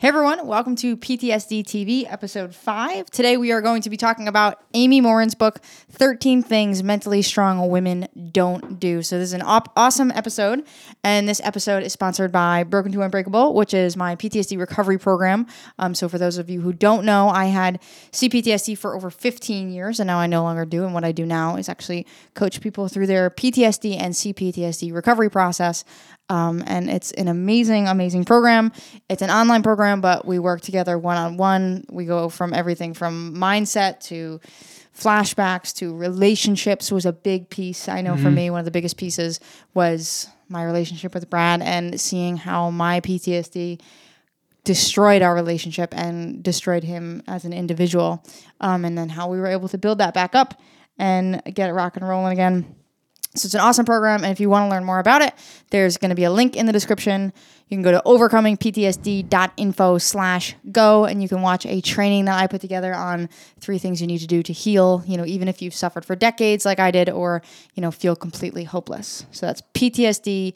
Hey everyone, welcome to PTSD TV episode 5. Today we are going to be talking about Amy Morin's book 13 Things Mentally Strong Women Don't Do. So this is an op- awesome episode and this episode is sponsored by Broken to Unbreakable, which is my PTSD recovery program. Um, so for those of you who don't know, I had CPTSD for over 15 years and now I no longer do and what I do now is actually coach people through their PTSD and CPTSD recovery process. Um, and it's an amazing, amazing program. It's an online program, but we work together one on one. We go from everything from mindset to flashbacks to relationships was a big piece. I know for me, one of the biggest pieces was my relationship with Brad and seeing how my PTSD destroyed our relationship and destroyed him as an individual. Um, and then how we were able to build that back up and get it rock and rolling again. So it's an awesome program. And if you want to learn more about it, there's going to be a link in the description. You can go to overcomingptsd.info slash go and you can watch a training that I put together on three things you need to do to heal, you know, even if you've suffered for decades like I did or, you know, feel completely hopeless. So that's PTSD.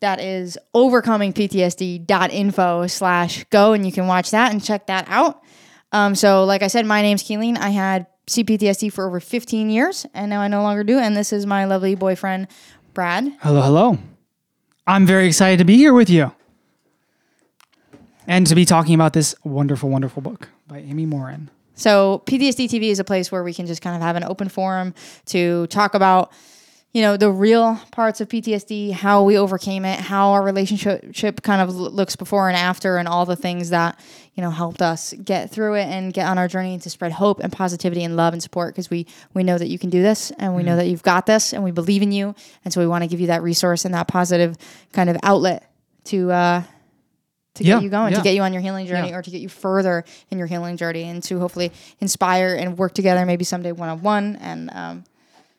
That is overcomingptsd.info slash go and you can watch that and check that out. Um, so like I said, my name's Kayleen. I had CPTSD for over 15 years, and now I no longer do. And this is my lovely boyfriend, Brad. Hello, hello. I'm very excited to be here with you and to be talking about this wonderful, wonderful book by Amy Morin. So, PTSD TV is a place where we can just kind of have an open forum to talk about, you know, the real parts of PTSD, how we overcame it, how our relationship kind of looks before and after, and all the things that, you know, helped us get through it and get on our journey to spread hope and positivity and love and support because we we know that you can do this and we know that you've got this and we believe in you, and so we want to give you that resource and that positive kind of outlet to uh, to Yeah, get you going, to get you on your healing journey, Yeah. or to get you further in your healing journey, and to hopefully inspire and work together, maybe someday one on one. And um,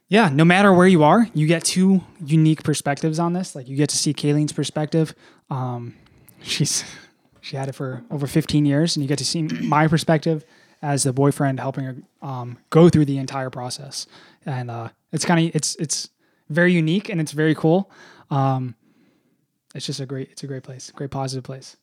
Yeah, no matter where you are, you get two unique perspectives on this. Like you get to see Kayleen's perspective. Um, she's she had it for over 15 years, and you get to see my perspective as the boyfriend helping her um, go through the entire process. And uh, it's kind of it's it's very unique and it's very cool. Um, it's just a great it's a great place, great positive place.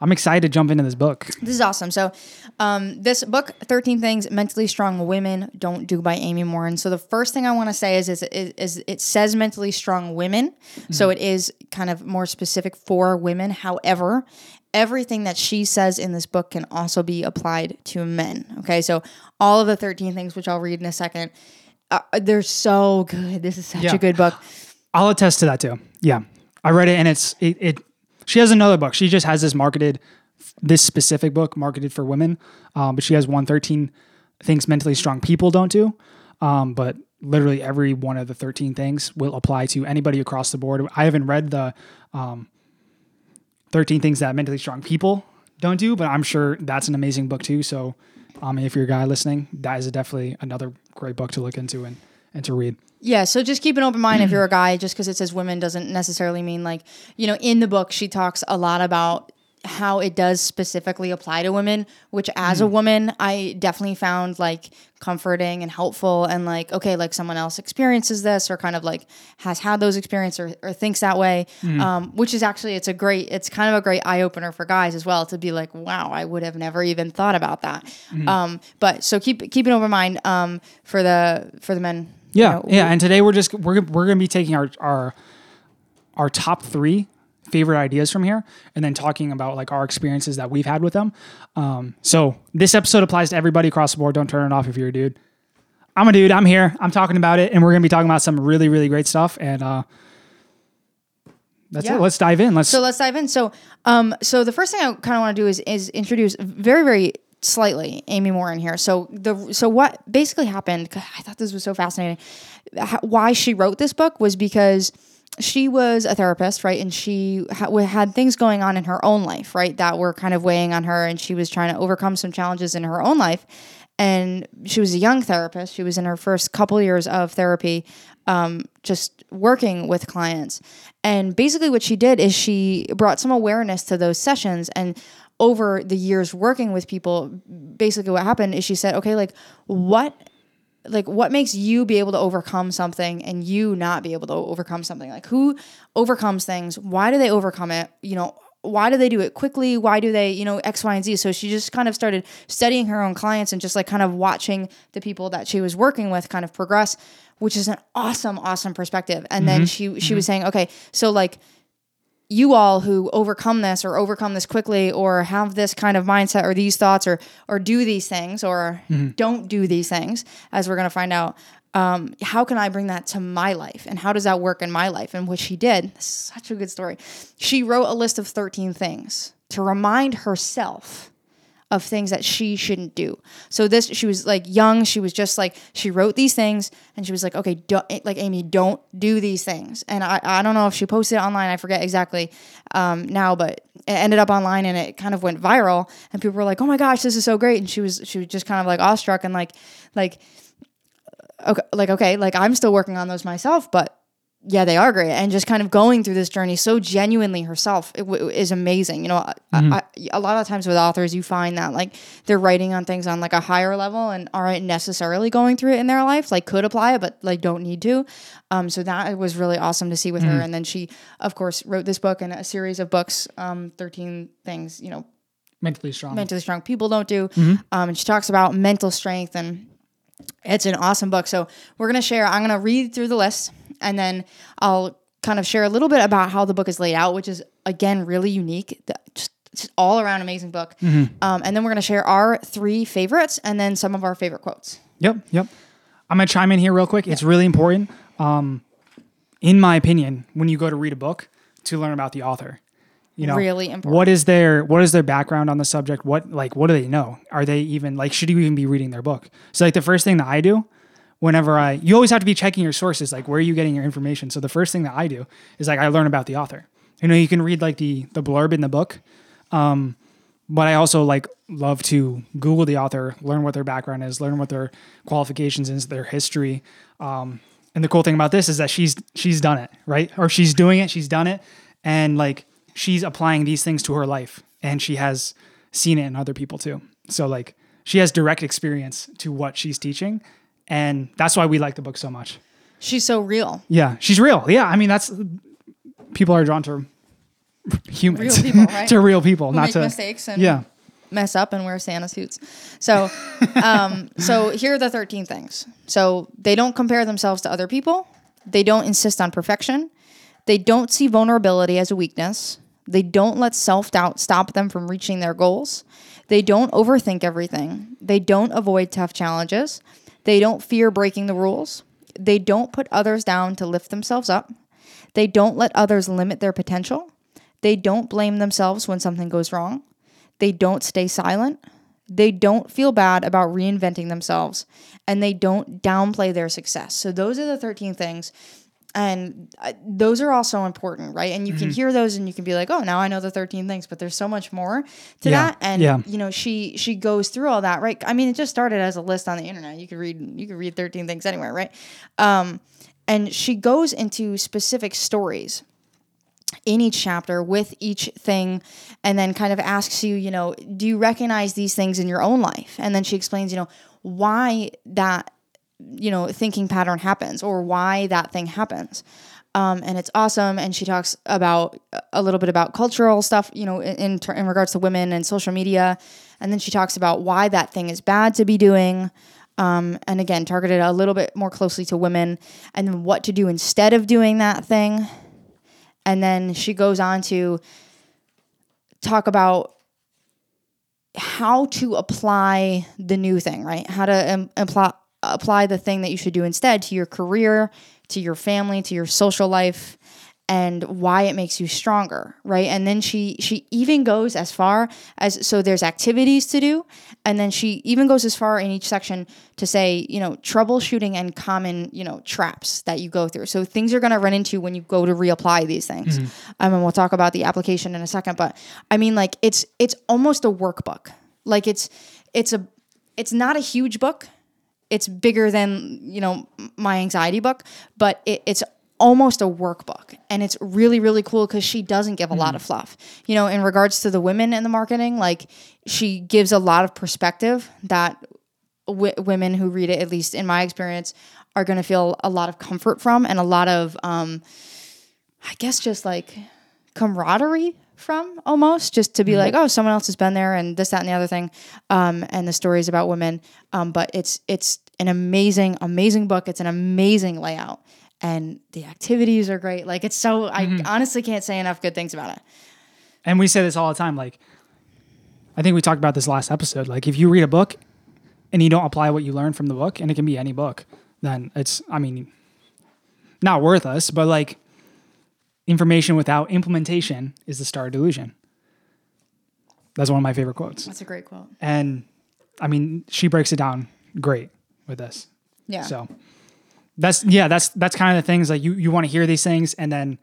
I'm excited to jump into this book. this is awesome. So, um, this book, 13 Things Mentally Strong Women Don't Do by Amy Morin. So, the first thing I want to say is, is, is, is it says mentally strong women. So, it is kind of more specific for women. However, everything that she says in this book can also be applied to men. Okay. So, all of the 13 things, which I'll read in a second, uh, they're so good. This is such Yeah. a good book. I'll attest to that too. Yeah, I read it, and it's it. it she has another book. She just has this marketed, this specific book marketed for women, um, but she has one 13 things mentally strong people don't do. Um, but literally every one of the 13 things will apply to anybody across the board. I haven't read the um, 13 things that mentally strong people don't do, but I'm sure that's an amazing book too. So, um, if you're a guy listening, that is definitely another great book to look into and and to read. Yeah, so just keep an open mind if you're a guy. Just because it says women doesn't necessarily mean like you know. In the book, she talks a lot about how it does specifically apply to women. Which, as a woman, I definitely found like comforting and helpful. And like, okay, like someone else experiences this or kind of like has had those experiences or, or thinks that way. Um, which is actually it's a great. It's kind of a great eye opener for guys as well to be like, wow, I would have never even thought about that. Um, but so keep keep an open mind um, for the for the men. You Yeah, know, yeah. And today we're just we're we're gonna be taking our our our top three favorite ideas from here, and then talking about like our experiences that we've had with them. Um, so this episode applies to everybody across the board. Don't turn it off if you're a dude. I'm a dude. I'm here. I'm talking about it, and we're gonna be talking about some really really great stuff. And uh, that's Yeah. it. Let's dive in. Let's. So let's dive in. So, um, so the first thing I kind of want to do is is introduce very very slightly Amy Morin here. So the so what basically happened? I thought this was so fascinating. How, why she wrote this book was because she was a therapist, right? And she ha- had things going on in her own life, right, that were kind of weighing on her, and she was trying to overcome some challenges in her own life. And she was a young therapist. She was in her first couple years of therapy, um, just working with clients. And basically, what she did is she brought some awareness to those sessions. And over the years working with people, basically, what happened is she said, okay, like, what like what makes you be able to overcome something and you not be able to overcome something like who overcomes things why do they overcome it you know why do they do it quickly? Why do they, you know, X, Y, and Z? So she just kind of started studying her own clients and just like kind of watching the people that she was working with kind of progress, which is an awesome, awesome perspective. And then mm-hmm. she she mm-hmm. was saying, okay, so like you all who overcome this or overcome this quickly or have this kind of mindset or these thoughts or or do these things or don't do these things as we're going to find out um, how can i bring that to my life? And how does that work in my life? And what she did such a good story. She wrote a list of 13 things to remind herself of things that she shouldn't do. So this she was like young, she was just like she wrote these things and she was like, "Okay, don't, like Amy, don't do these things." And I I don't know if she posted it online, I forget exactly um, now, but it ended up online and it kind of went viral and people were like, "Oh my gosh, this is so great." And she was she was just kind of like awestruck and like like okay, like okay, like I'm still working on those myself, but yeah, they are great, and just kind of going through this journey so genuinely herself it w- is amazing. You know, I, I, a lot of times with authors, you find that like they're writing on things on like a higher level and aren't necessarily going through it in their life. Like could apply it, but like don't need to. Um, so that was really awesome to see with her. And then she, of course, wrote this book and a series of books, um, thirteen things. You know, Mentally strong. mentally strong people don't do. Um, and she talks about mental strength and it's an awesome book. So we're gonna share. I'm gonna read through the list, and then I'll kind of share a little bit about how the book is laid out, which is again really unique. Just, just all around amazing book. Um, and then we're gonna share our three favorites, and then some of our favorite quotes. Yep, yep. I'm gonna chime in here real quick. It's really important, um, in my opinion, when you go to read a book, to learn about the author. You know, Really important. What is their What is their background on the subject? What like What do they know? Are they even like Should you even be reading their book? So like the first thing that I do, whenever I, you always have to be checking your sources. Like where are you getting your information? So the first thing that I do is like I learn about the author. You know, you can read like the the blurb in the book, but I also like love to Google the author, learn what their background is, learn what their qualifications is, their history. Um, and the cool thing about this is that she's she's done it, right? Or she's doing it, she's done it, and like she's applying these things to her life, and she has seen it in other people too. So like she has direct experience to what she's teaching, and that's why we like the book so much. She's so real. Yeah, she's real. Yeah, I mean that's people are drawn to humans, Real people, right? to real people, not make to mistakes and yeah. mess up and wear Santa suits. So, um, so here are the 13 things. So they don't compare themselves to other people. They don't insist on perfection. They don't see vulnerability as a weakness. They don't let self doubt stop them from reaching their goals. They don't overthink everything. They don't avoid tough challenges. They don't fear breaking the rules. They don't put others down to lift themselves up. They don't let others limit their potential. They don't blame themselves when something goes wrong. They don't stay silent. They don't feel bad about reinventing themselves. And they don't downplay their success. So, those are the 13 things. And uh, those are also important, right? And you can hear those and you can be like, oh, now I know the 13 things, but there's so much more to Yeah. that. And, Yeah. you know, she she goes through all that, right? I mean, it just started as a list on the internet. You could read you could read 13 things anywhere, right? Um, and she goes into specific stories in each chapter with each thing and then kind of asks you, you know, do you recognize these things in your own life? And then she explains, you know, why that, you know, thinking pattern happens or why that thing happens. Um, and it's awesome. And she talks about a little bit about cultural stuff, you know, in, in, regards to women and social media. And then she talks about why that thing is bad to be doing. Um, and again, targeted a little bit more closely to women and then what to do instead of doing that thing. And then she goes on to talk about how to apply the new thing, right? How to um, apply apply the thing that you should do instead to your career, to your family, to your social life and why it makes you stronger, right? And then she she even goes as far as so there's activities to do and then she even goes as far in each section to say, you know, troubleshooting and common, you know, traps that you go through. So things you're going to run into when you go to reapply these things. Um, and we'll talk about the application in a second, but I mean like it's it's almost a workbook. Like it's it's a it's not a huge book it's bigger than you know my anxiety book but it, it's almost a workbook and it's really really cool because she doesn't give a lot of fluff. You know in regards to the women in the marketing like she gives a lot of perspective that w- women who read it at least in my experience are going to feel a lot of comfort from and a lot of um i guess just like camaraderie from almost just to be like, oh, someone else has been there and this, that, and the other thing, um, and the stories about women. Um, but it's it's an amazing, amazing book. It's an amazing layout, and the activities are great. Like it's so. I honestly can't say enough good things about it. And we say this all the time. Like, I think we talked about this last episode. Like, if you read a book and you don't apply what you learn from the book, and it can be any book, then it's, I mean, not worth us, but like, information without implementation is the star delusion. That's one of my favorite quotes. That's a great quote. And I mean, she breaks it down great with this. Yeah. So that's yeah, that's that's kind of the things like you you want to hear these things and then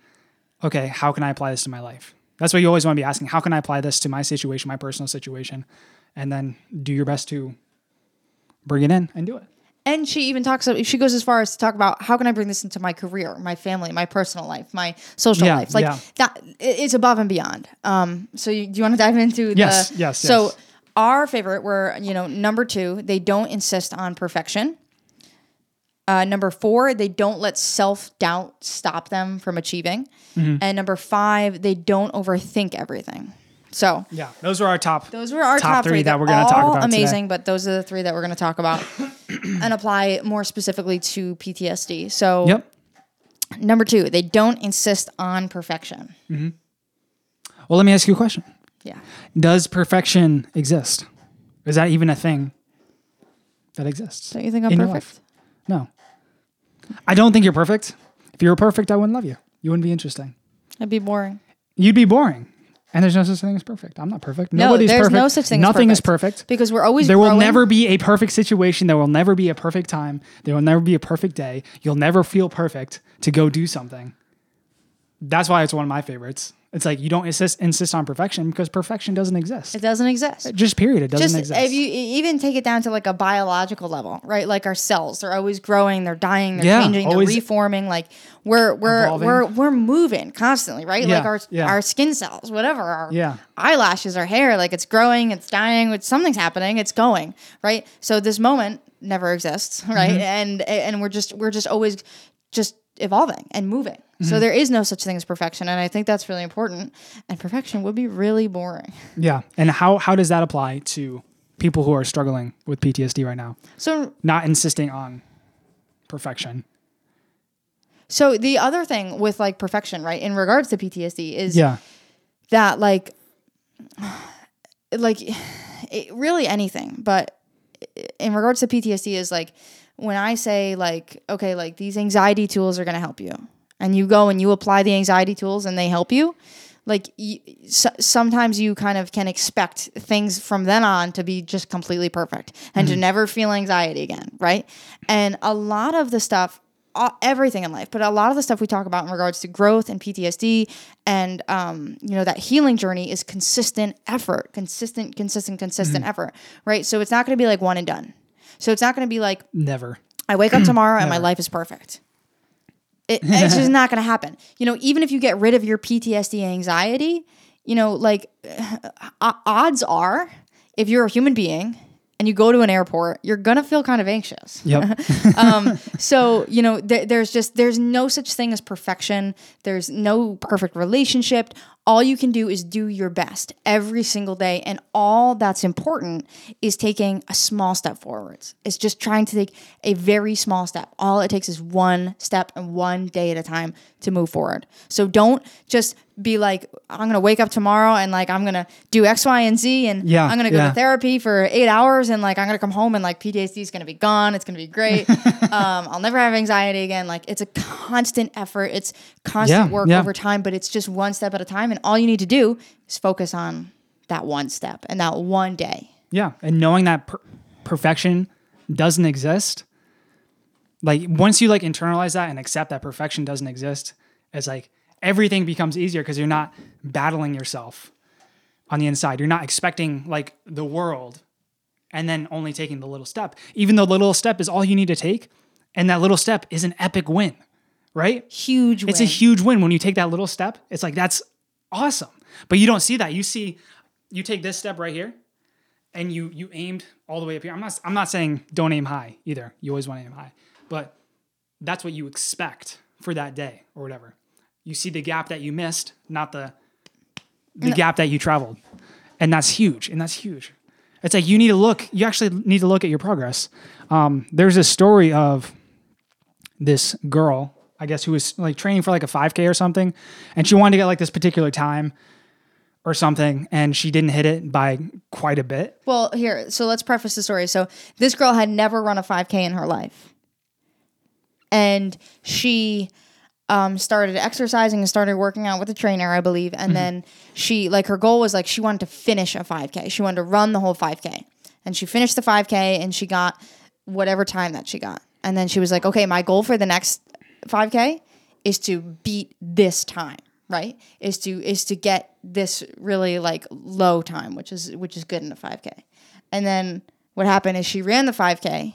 okay, how can I apply this to my life? That's what you always want to be asking. How can I apply this to my situation, my personal situation? And then do your best to bring it in and do it. And she even talks. about, She goes as far as to talk about how can I bring this into my career, my family, my personal life, my social Yeah, life. Like yeah. that, it's above and beyond. Um. So you, do you want to dive into the? Yes, yes, So yes. our favorite were you know number two. They don't insist on perfection. Uh, number four, they don't let self doubt stop them from achieving. Mm-hmm. And number five, they don't overthink everything. So Yeah, those are our top. those were our Top top, three three that we're gonna talk all about today. Amazing, but those are the three that we're going to talk about and apply more specifically to PTSD. So, Yep. number two, they don't insist on perfection. Mm-hmm. Well, let me ask you a question. Yeah, Does perfection exist? Is that even a thing that exists? don't you think I'm perfect? No. I don't think you're perfect. If you were perfect, I wouldn't love you. You wouldn't be interesting. That'd be boring. You'd be boring. And there's no such thing as perfect. I'm not perfect. No, Nobody's there's perfect. no such thing as Nothing is perfect. perfect. Because we're always There will never be a perfect situation. There will never be a perfect time. There will never be a perfect day. You'll never feel perfect to go do something. That's why it's one of my favorites. It's like you don't insist insist on perfection because perfection doesn't exist. It doesn't exist. Just period. It doesn't Just exist. if you even take it down to like a biological level, right? Like our cells, they're always growing, they're dying, they're Yeah, changing, they're reforming. Like we're we're evolving. we're we're moving constantly, right? Yeah, like our yeah. our skin cells, whatever, our Yeah. eyelashes, our hair, like it's growing, it's dying, something's happening, it's going, right? So this moment never exists, right? Mm-hmm. And and we're just we're just always just evolving and moving. Mm-hmm. So there is no such thing as perfection, and I think that's really important. And perfection would be really boring. yeah. And how how does that apply to people who are struggling with PTSD right now? So Not insisting on perfection. So the other thing with like perfection, right, in regards to PTSD is Yeah. that like like it, really anything, but in regards to PTSD is like when I say like okay, like these anxiety tools are going to help you. And you go and you apply the anxiety tools and they help you. Like so, sometimes you kind of can expect things from then on to be just completely perfect and to never feel anxiety again, right? And a lot of the stuff everything in life, but a lot of the stuff we talk about in regards to growth and PTSD and um, you know that healing journey is consistent effort, consistent, consistent, consistent effort, right? So it's not going to be like one and done. So it's not going to be like Never. I wake up tomorrow and my life is perfect. It, it's just not going to happen. You know, even if you get rid of your PTSD anxiety, you know, like uh, odds are, if you're a human being and you go to an airport, you're gonna feel kind of anxious. Yep. So you know, th- there's just there's no such thing as perfection. There's no perfect relationship. All you can do is do your best every single day, and all that's important is taking a small step forwards. It's just trying to take a very small step. All it takes is one step and one day at a time to move forward. So don't just be like, I'm gonna wake up tomorrow and like I'm gonna do X, Y, and Z, and Yeah, I'm gonna go yeah. to therapy for eight hours, and like I'm gonna come home and like PTSD is gonna be gone. It's gonna be great. um, I'll never have anxiety again. Like it's a constant effort. It's constant Yeah, work over time, but it's just one step at a time. And all you need to do is focus on that one step and that one day. Yeah, and knowing that per- perfection doesn't exist, like once you like internalize that and accept that perfection doesn't exist, it's like everything becomes easier because you're not battling yourself on the inside. You're not expecting like the world and then only taking the little step. Even though the little step is all you need to take, and that little step is an epic win, right? Huge. It's a huge win when you take that little step. It's like that's awesome. But you don't see that. You see you take this step right here and you you aimed all the way up here. I'm not I'm not saying don't aim high either. You always want to aim high. But that's what you expect for that day or whatever. You see the gap that you missed, not the the gap that you traveled. And that's huge. And that's huge. It's like you need to look, you actually need to look at your progress. Um, there's a story of this girl, I guess, who was like training for like a 5K or something. And she wanted to get like this particular time or something. And she didn't hit it by quite a bit. Well, here, so let's preface the story. So this girl had never run a 5K in her life. And she um, started exercising and started working out with a trainer, I believe. And then she, like, her goal was like she wanted to finish a 5K. She wanted to run the whole 5K. And she finished the 5K and she got whatever time that she got. And then she was like, okay, my goal for the next 5K is to beat this time, right? Is to is to get this really like low time, which is which is good in a 5K. And then what happened is she ran the 5K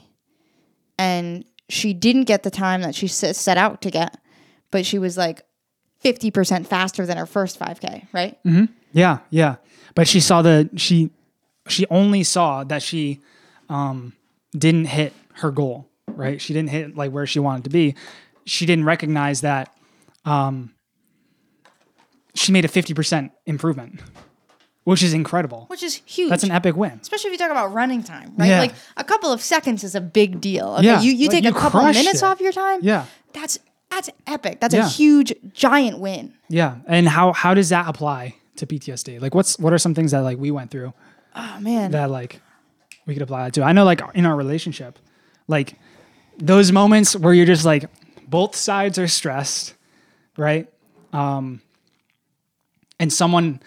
and she didn't get the time that she set out to get, but she was like 50% faster than her first 5K, right? Yeah, yeah. But she saw the she she only saw that she um didn't hit her goal, right? She didn't hit like where she wanted to be. She didn't recognize that um she made a 50% improvement, which is incredible. Which is huge. That's an epic win. Especially if you talk about running time, right? Yeah. Like a couple of seconds is a big deal. Okay, Yeah, you, you like, take you a couple crushed minutes it. off your time. Yeah. That's that's epic. That's a huge giant win. Yeah. And how how does that apply to PTSD? Like what's what are some things that like we went through Oh man. that like we could apply that to. I know like in our relationship, like those moments where you're just like both sides are stressed, right? Um and someone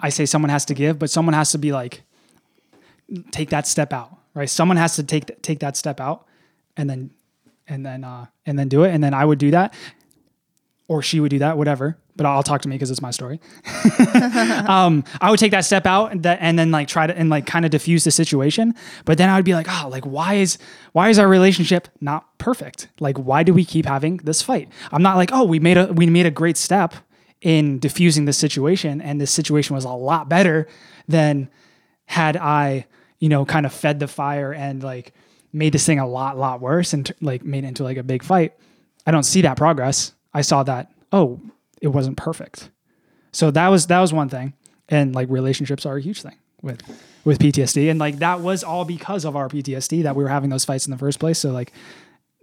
I say someone has to give, but someone has to be like take that step out, right? Someone has to take take that step out and then and then uh and then do it and then I would do that or she would do that, whatever. But I'll talk to me because it's my story. um, I would take that step out and, and then like try to and like kind of diffuse the situation. But then I would be like, oh, like why is why is our relationship not perfect? Like why do we keep having this fight? I'm not like, oh, we made a we made a great step in diffusing the situation, and this situation was a lot better than had I, you know, kind of fed the fire and like made this thing a lot, lot worse and like made it into like a big fight. I don't see that progress. I saw that, oh, it wasn't perfect. So that was that was one thing. And like relationships are a huge thing with with PTSD. And like that was all because of our PTSD that we were having those fights in the first place. So like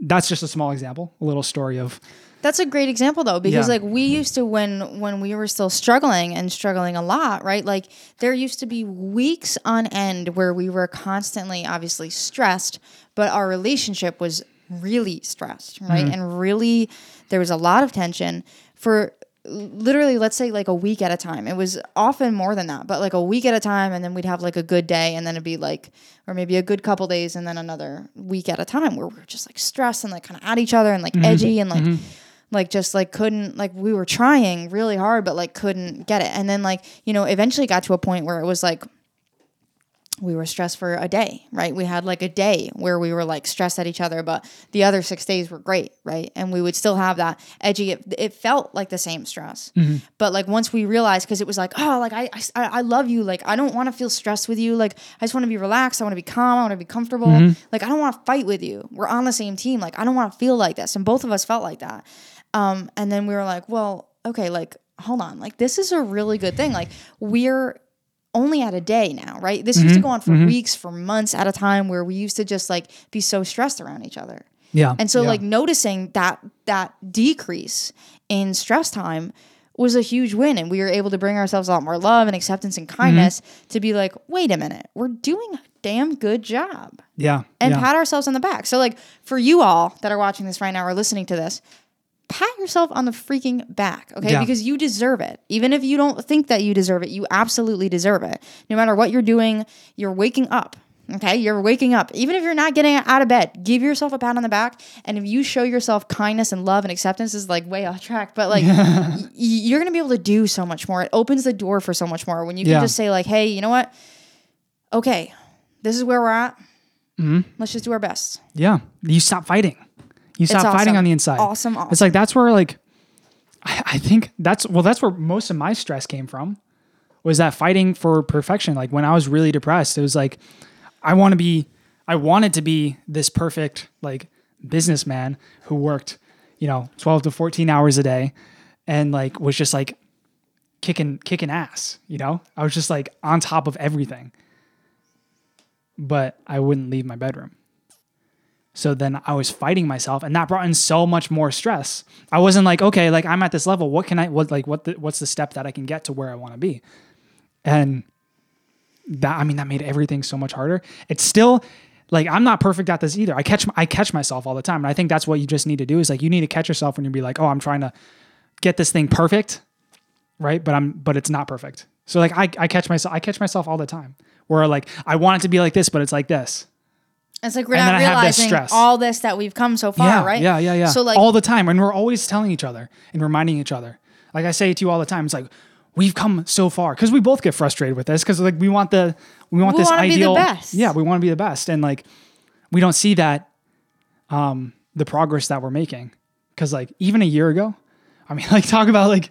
that's just a small example, a little story of That's a great example though, because Yeah. like we used to when when we were still struggling and struggling a lot, right? Like there used to be weeks on end where we were constantly obviously stressed, but our relationship was really stressed, right? Mm-hmm. And really there was a lot of tension for literally let's say like a week at a time. It was often more than that but like a week at a time and then we'd have like a good day and then it'd be like or maybe a good couple days and then another week at a time where we were just like stressed and like kind of at each other and like mm-hmm. edgy and like mm-hmm. like just like couldn't like we were trying really hard but like couldn't get it. And then like you know eventually got to a point where it was like we were stressed for a day, right? We had like a day where we were like stressed at each other, but the other six days were great, right? And we would still have that edgy. It, it felt like the same stress, but like once we realized, because it was like, oh, like I, I, I love you, like I don't want to feel stressed with you, like I just want to be relaxed, I want to be calm, I want to be comfortable, like I don't want to fight with you. We're on the same team, like I don't want to feel like this, and both of us felt like that. Um, and then we were like, well, okay, like hold on, like this is a really good thing, like we're only at a day now, right? This used to mm-hmm. go on for mm-hmm. weeks, for months at a time where we used to just like be so stressed around each other. yeah. And so yeah. like noticing that that decrease in stress time was a huge win and we were able to bring ourselves a lot more love and acceptance and mm-hmm. kindness to be like, "Wait a minute. We're doing a damn good job." yeah. And yeah. pat ourselves on the back. So like for you all that are watching this right now or listening to this, pat yourself on the freaking back, okay? Yeah. Because you deserve it. Even if you don't think that you deserve it, you absolutely deserve it. No matter what you're doing, you're waking up. Okay, you're waking up. Even if you're not getting out of bed, give yourself a pat on the back. And if you show yourself kindness and love and acceptance, is like way off track, but like y- you're gonna be able to do so much more. It opens the door for so much more when you can Yeah. just say like, "Hey, you know what? Okay, this is where we're at. Mm-hmm. Let's just do our best." Yeah. You stop fighting. You stop fighting on the inside. Awesome, awesome. It's like that's where like I, I think that's well, that's where most of my stress came from. Was that fighting for perfection? Like when I was really depressed, it was like I want to be I wanted to be this perfect like businessman who worked, you know, 12 to 14 hours a day and like was just like kicking kicking ass, you know? I was just like on top of everything. But I wouldn't leave my bedroom. So then I was fighting myself and that brought in so much more stress. I wasn't like, okay, like I'm at this level. What can I what like what the, what's the step that I can get to where I want to be? And that I mean that made everything so much harder. It's still like I'm not perfect at this either. I catch I catch myself all the time, and I think that's what you just need to do is like you need to catch yourself when you be like, oh, I'm trying to get this thing perfect, right? But I'm but it's not perfect. So like I I catch myself I catch myself all the time where like I want it to be like this, but it's like this. It's like we're And not realizing all this that we've come so far, yeah, right? yeah, yeah, yeah. So like all the time, and we're always telling each other and reminding each other. Like I say to you all the time, it's like we've come so far because we both get frustrated with this because like we want the we want We this wanna be the ideal. best. Yeah, we want to be the best, and like we don't see that um the progress that we're making because like even a year ago, I mean, like talk about like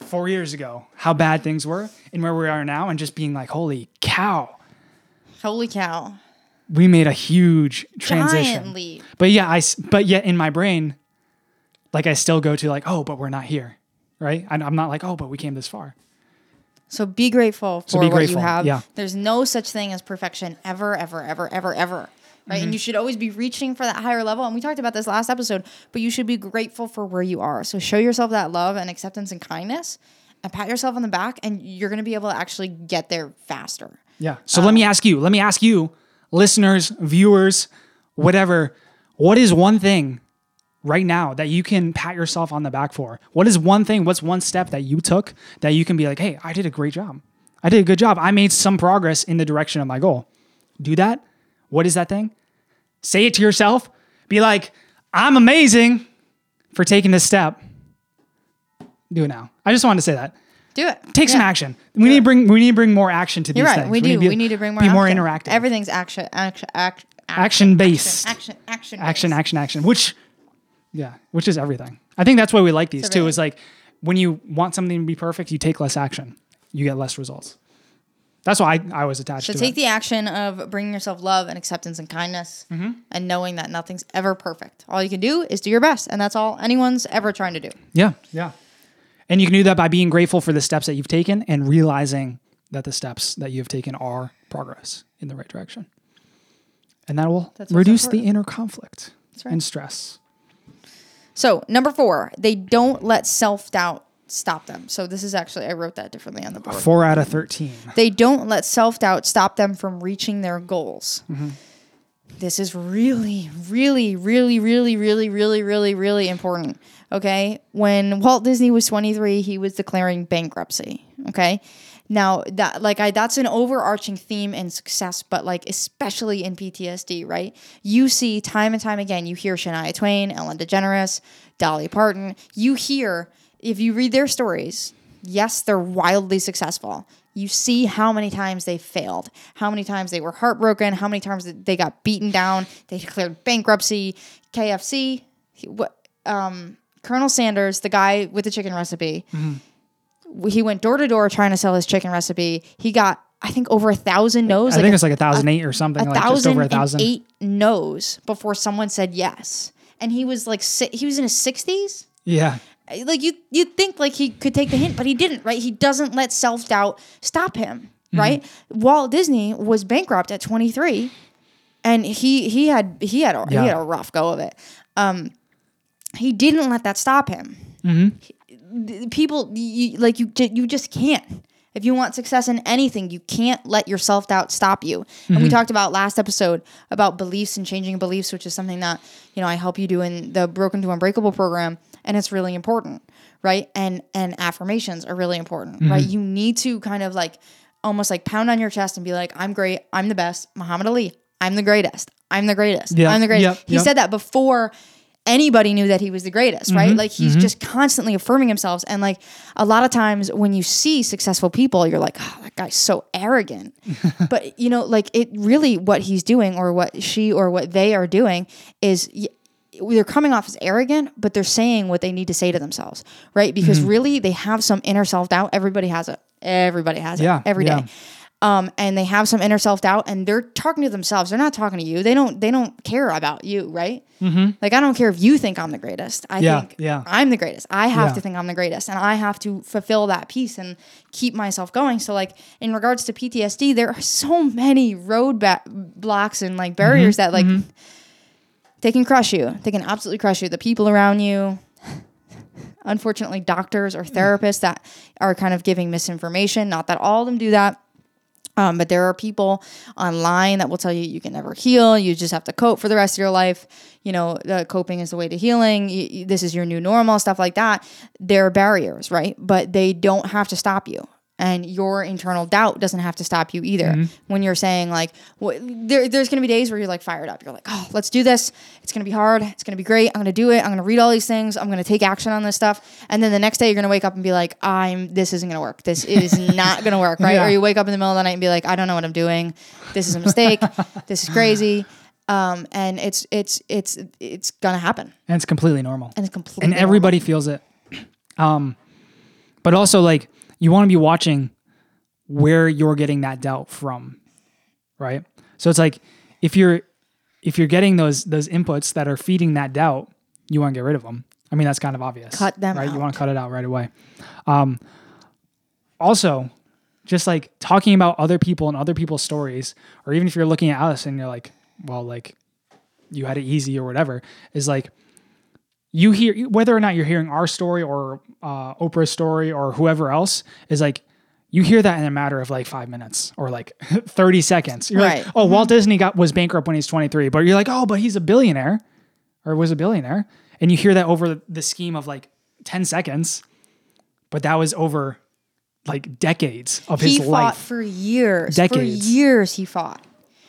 four years ago how bad things were and where we are now, and just being like, holy cow, holy cow. We made a huge transition. Giant leap. But yeah, I but yet in my brain, like I still go to like, oh, but we're not here, right? And I'm not like, oh, but we came this far. So be grateful for So be what grateful, you have. yeah. There's no such thing as perfection ever, ever, ever, ever, ever. Right. Mm-hmm. And you should always be reaching for that higher level. And we talked about this last episode, but you should be grateful for where you are. So show yourself that love and acceptance and kindness and pat yourself on the back, and you're going to be able to actually get there faster. Yeah. So let me ask you, let me ask you, listeners, viewers, whatever, what is one thing right now that you can pat yourself on the back for? What is one thing, what's one step that you took that you can be like, hey, I did a great job. I did a good job. I made some progress in the direction of my goal. Do that. What is that thing? Say it to yourself. Be like, I'm amazing for taking this step. Do it now. I just wanted to say that. Do it. Take some action. We need to bring we need to bring more action to these You're right. things. We do. be- we need to bring more be more action. interactive. Everything's action, action, action, Action based. action, action, action, action, action. Which, yeah, which is everything. I think that's why we like these too. Is like when you want something to be perfect, you take less action, you get less results. That's why I, I was attached to. So to take it. the action of bringing yourself love and acceptance and kindness, Mm-hmm. and knowing that nothing's ever perfect. All you can do is do your best, and that's all anyone's ever trying to do. yeah, yeah. And you can do that by being grateful for the steps that you've taken and realizing that the steps that you've taken are progress in the right direction. And that will That's reduce the inner conflict right. and stress. So number four, they don't let self doubt stop them. So this is actually I wrote that differently on the board. Four out of 13. They don't let self doubt stop them from reaching their goals. Mm-hmm. This is really, really, really, really, really, really, really, really important. Okay. When Walt Disney was 23, he was declaring bankruptcy. Okay. Now that like I that's an overarching theme in success, but like especially in PTSD, right? You see time and time again, you hear Shania Twain, Ellen DeGeneres, Dolly Parton. You hear if you read their stories, yes, they're wildly successful. You see how many times they failed, how many times they were heartbroken, how many times they got beaten down, they declared bankruptcy. KFC, he- what, um, Colonel Sanders, the guy with the chicken recipe, he went door to door trying to sell his chicken recipe. He got, I think, over a thousand no's. I think it's like a thousand eight or something, a like just over a and thousand. eight no's before someone said yes. And he was like, he was in his sixties Yeah. Like you you'd think like he could take the hint, but he didn't, right? He doesn't let self doubt stop him, Mm-hmm. right? Walt Disney was bankrupt at 23, and he he had he had a, Yeah. he had a rough go of it. Um, he didn't let that stop him. Mm-hmm. He- people, you, like you, you just can't. If you want success in anything, you can't let your self doubt stop you. And Mm-hmm. we talked about last episode about beliefs and changing beliefs, which is something that you know I help you do in the Broken to Unbreakable program, and it's really important, right? And and affirmations are really important, Mm-hmm. right? You need to kind of like almost like pound on your chest and be like, "I'm great. I'm the best." Muhammad Ali, I'm the greatest. I'm the greatest. Yeah. I'm the greatest. Yep. He Yep. said that before anybody knew that he was the greatest, Mm-hmm. right? Like he's just constantly affirming himself. And like a lot of times when you see successful people, you're like, oh, that guy's so arrogant. but you know, like it really what he's doing or what she or what they are doing is they're coming off as arrogant, but they're saying what they need to say to themselves, right? Because Mm-hmm. really they have some inner self doubt. Everybody has it. Everybody has it Yeah, every day. yeah. um, and they have some inner self doubt, and they're talking to themselves. They're not talking to you. They don't. They don't care about you, right? Mm-hmm. Like I don't care if you think I'm the greatest. I Yeah, think yeah. I'm the greatest. I have Yeah. to think I'm the greatest, and I have to fulfill that piece and keep myself going. So, like in regards to PTSD, there are so many road ba- blocks and like barriers Mm-hmm. that like they can crush you. They can absolutely crush you. The people around you, unfortunately, doctors or therapists that are kind of giving misinformation. Not that all of them do that. Um, but there are people online that will tell you you can never heal. You just have to cope for the rest of your life. You know, coping is the way to healing. You- this is your new normal, stuff like that. There are barriers, right? But they don't have to stop you. And your internal doubt doesn't have to stop you either. When you're saying like, there, there's going to be days where you're like fired up. You're like, oh, let's do this. It's going to be hard. It's going to be great. I'm going to do it. I'm going to read all these things. I'm going to take action on this stuff. And then the next day you're going to wake up and be like, I'm. This isn't going to work. This is not going to work, right? Yeah. Or you wake up in the middle of the night and be like, I don't know what I'm doing. This is a mistake. this is crazy. Um, and it's it's it's it's gonna happen, and it's completely normal. and it's completely and everybody feels it. Um, but also like you want to be watching where you're getting that doubt from, right? So it's like if you're if you're getting those those inputs that are feeding that doubt, you want to get rid of them. I mean that's kind of obvious. Cut them right. You want to cut it out right away. Um, also, just like talking about other people and other people's stories, or even if you're looking at us and you're like, well, like you had it easy or whatever, is like you hear whether or not you're hearing our story or uh, Oprah's story or whoever else is like you hear that in a matter of like five minutes or like 30 seconds. You're Right. like, oh, Walt Disney got was bankrupt when he's 23, but you're like, oh, but he's a billionaire or was a billionaire, and you hear that over the scheme of like 10 seconds, but that was over like decades of his life. he fought life. for years. Decades. For years he fought.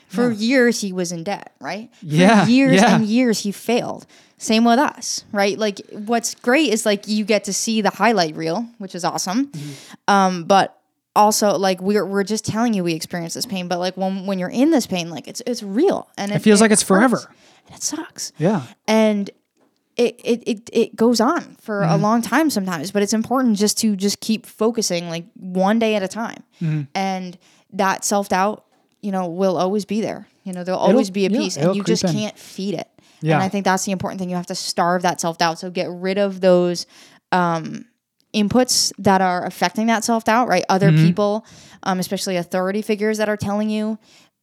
For years he was in debt, right? For Yeah, years yeah. and years he failed. Same with us, right? Like what's great is like you get to see the highlight reel, which is awesome. Mm-hmm. Um, but also like we're we're just telling you we experience this pain, but like when when you're in this pain, like it's it's real and it, feels like it's forever. and it sucks yeah. and it it it, it goes on for Mm-hmm. a long time sometimes but it's important just to just keep focusing like one day at a time Mm-hmm. and that self-doubt you know will always be there you know there'll always be a yeah, piece it'll and you just in. can't feed it Yeah. and i think that's the important thing you have to starve that self-doubt so get rid of those um inputs that are affecting that self-doubt right other Mm-hmm. people um, especially authority figures that are telling you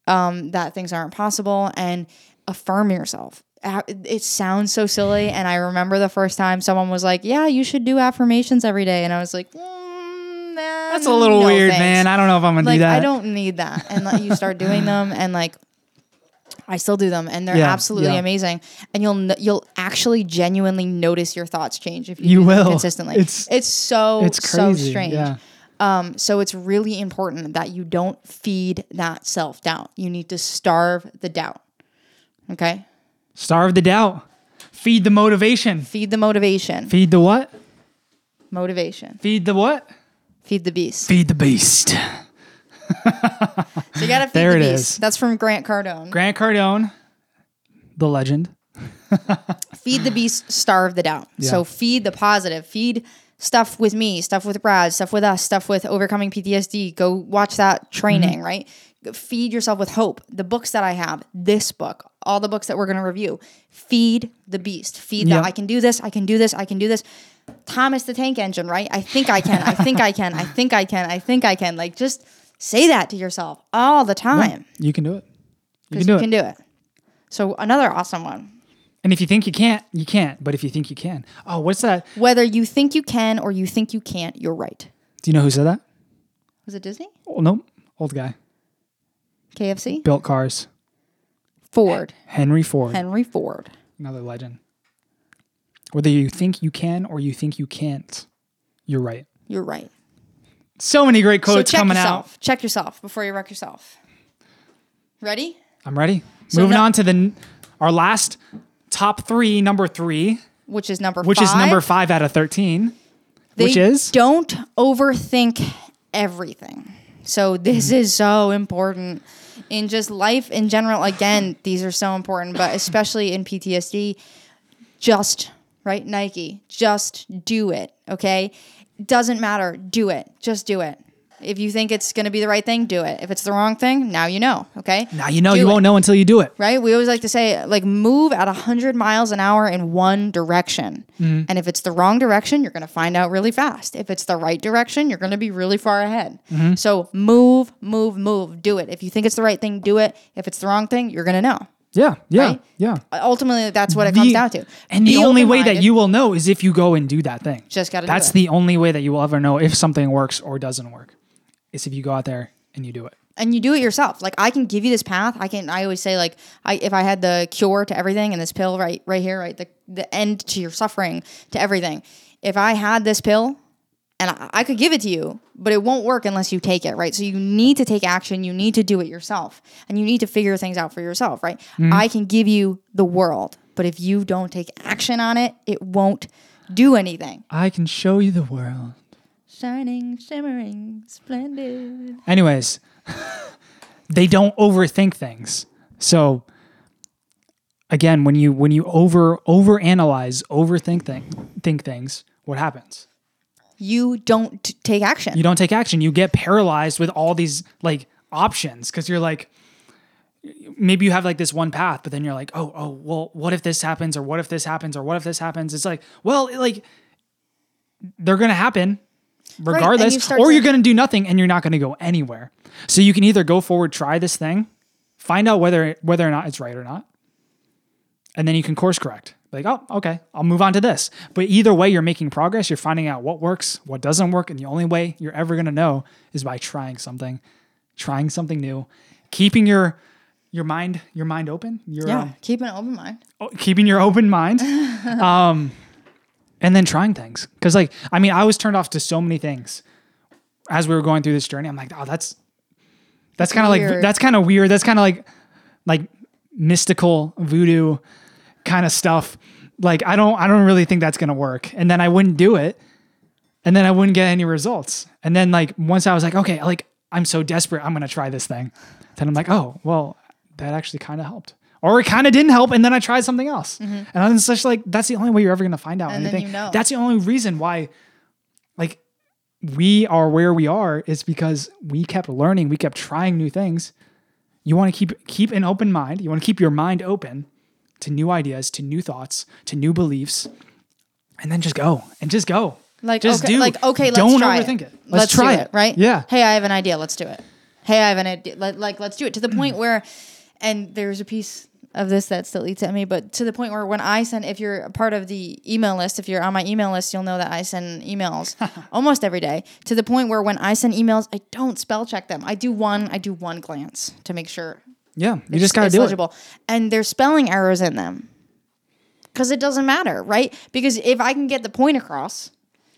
um, that things aren't possible and affirm yourself. It sounds so silly. And I remember the first time someone was like, Yeah, you should do affirmations every day. And I was like, mm, That's a little no weird, thanks." man. I don't know if I'm gonna Like, do that. I don't need that. And like, you start doing them and like, I still do them, and they're Yeah, absolutely yeah. amazing. And you'll you'll actually genuinely notice your thoughts change if you, You do them will. consistently. It's- It's so it's so crazy. strange. Yeah. Um, so it's really important that you don't feed that self doubt. You need to starve the doubt. Okay? Starve the doubt. Feed the motivation. Feed the motivation. Feed the what? Motivation. Feed the what? Feed the beast. Feed the beast. So you gotta feed There the it beast. is. That's from Grant Cardone. Grant Cardone, the legend. feed the beast, starve the doubt. So feed the positive. Feed stuff with me, stuff with Brad, stuff with us, stuff with overcoming PTSD. Go watch that training, Mm-hmm. right? Feed yourself with hope. The books that I have, this book, all the books that we're going to review, feed the beast. Feed Yeah. that I can do this, I can do this, I can do this. Thomas the Tank Engine, right? I think I can. I think I can. I think I can. I think I can. Like just say that to yourself all the time You can do it. You can do you it. can do it. So another awesome one. and if you think you can't, you can't. But if you think you can, oh, what's that? Whether you think you can or you think you can't, you're right. Do you know who said that? Was it Disney? Oh, no, old guy. KFC? Built cars. Ford. Henry Ford, Henry Ford. another legend. Whether you think you can or you think you can't, you're right. You're right. So many great So quotes check coming yourself. out. Check yourself before you wreck yourself. Ready? I'm ready. So Moving no- on to the our last top three, number three, Which is number which five. is number five out of thirteen. They which is don't overthink everything. So this Mm. is so important in just life in general. Again, these are so important, but especially in PTSD, just right Nike, just do it. Okay, doesn't matter. Do it. Just do it. If you think it's going to be the right thing, do it. If it's the wrong thing, now you know. Okay. Now you know Do you it. won't know until you do it. Right? We always like to say, like, move at 100 miles an hour in one direction. Mm-hmm. And if it's the wrong direction, you're going to find out really fast. If it's the right direction, you're going to be really far ahead. Mm-hmm. So move, move, move. Do it. If you think it's the right thing, do it. If it's the wrong thing, you're going to know. Yeah, yeah, Right? yeah. Ultimately, that's what it comes The- down to. And the only way that you will know is if you go and do that thing. Just gotta do That's the only way that you will ever know if something works or doesn't work. Is if you go out there and you do it. and you do it yourself. Like I can give you this path. I can. I always say like, I if I had the cure to everything and this pill right right here, right the the end to your suffering to everything. If I had this pill, and I, I could give it to you, but it won't work unless you take it, right? So you need to take action. You need to do it yourself, and you need to figure things out for yourself, right? Mm-hmm. I can give you the world, but if you don't take action on it, it won't do anything. I can show you the world. Shining, shimmering, splendid. Anyways, they don't overthink things. So again, when you when you over overanalyze, overthink thing, think things, what happens? You don't t- take action. You don't take action. You get paralyzed with all these like options because you're like maybe you have like this one path, but then you're like, oh, oh, well, what if this happens, or what if this happens, or what if this happens? It's like, well, like they're gonna happen and regardless, you or to- you're gonna do nothing and you're not gonna go anywhere. So you can either go forward, try this thing, find out whether whether or not it's right or not, and then you can course correct. Like, oh, okay, I'll move on to this. But either way, you're making progress. You're finding out what works, what doesn't work, and the only way you're ever gonna know is by trying something, trying something new, keeping your your mind your mind open. Your yeah, um, keep an open mind. o- keeping your open mind, um, and then trying things. Because like, I mean, I was turned off to so many things as we were going through this journey. I'm like, oh, that's that's kind of like that's kind of weird. That's kind of like like mystical voodoo kind of stuff. Like, I don't I don't really think that's gonna work. And then I wouldn't do it, and then I wouldn't get any results. And then like once I was like, okay, like I'm so desperate, I'm gonna try this thing. Then I'm like, oh, well, that actually kind of helped. Or it kind of didn't help, and then I tried something else. And I'm just like, that's the only way you're ever gonna find out Mm-hmm. And anything. you know. That's the only reason why, like, we are where we are is because we kept learning, we kept trying new things. You want to keep keep an open mind. You want to keep your mind open to new ideas, to new thoughts, to new beliefs, and then just go and just go. Like just okay, do. like okay, let's Don't try overthink it. Let's, Let's try it. it. Right? Yeah. Hey, I have an idea. Let's do it. Hey, I have an idea. Let, like let's do it to the point where, and there's a piece of this that still eats at me, but to the point where when I send, if you're a part of the email list, if you're on my email list, you'll know that I send emails almost every day. To the point where when I send emails, I don't spell check them. I do one. I do one glance to make sure Yeah, you just gotta it's do legible. And there's spelling errors in them. Because it doesn't matter, right? Because if I can get the point across.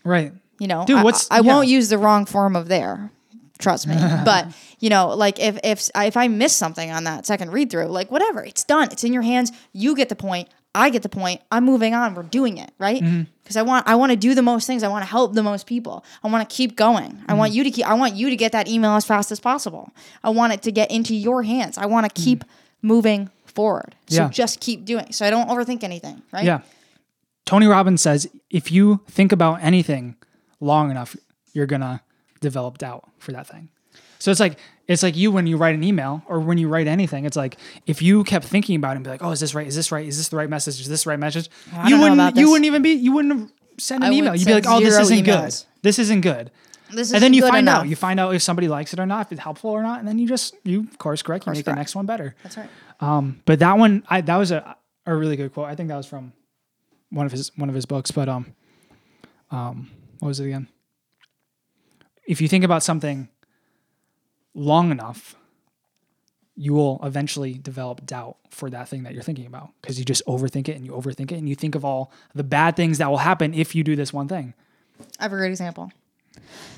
Right. you know, Dude, I- what's- I, yeah. won't use the wrong form of there. Trust me. but you know, like if if if I miss something on that second read through, like whatever, it's done. It's in your hands. You get the point. I get the point. I'm moving on. We're doing it, right? Mm-hmm. Because I want I want to do the most things. I want to help the most people. I want to keep going. I Mm-hmm. want you to keep. I want you to get that email as fast as possible. I want it to get into your hands. I want to keep moving forward. So. Yeah. just keep doing. So I don't overthink anything, right? Yeah. Tony Robbins says if you think about anything long enough, you're gonna develop doubt for that thing. So it's like it's like you when you write an email or when you write anything. It's like if you kept thinking about it and be like, "Oh, is this right? Is this right? Is this the right message? Is this the right message?" I you wouldn't. You wouldn't even be. You wouldn't have sent I an email. You'd be like, "Oh, this isn't good. This isn't good." This and then you find enough. out. You find out if somebody likes it or not, if it's helpful or not, and then you just you of course correct. You make the next one better. That's right. Um, but that one, I that was a a really good quote. I think that was from one of his one of his books. But um, um, what was it again? If you think about something long enough, you will eventually develop doubt for that thing that you're thinking about because you just overthink it and you overthink it and you think of all the bad things that will happen if you do this one thing. I have a great example.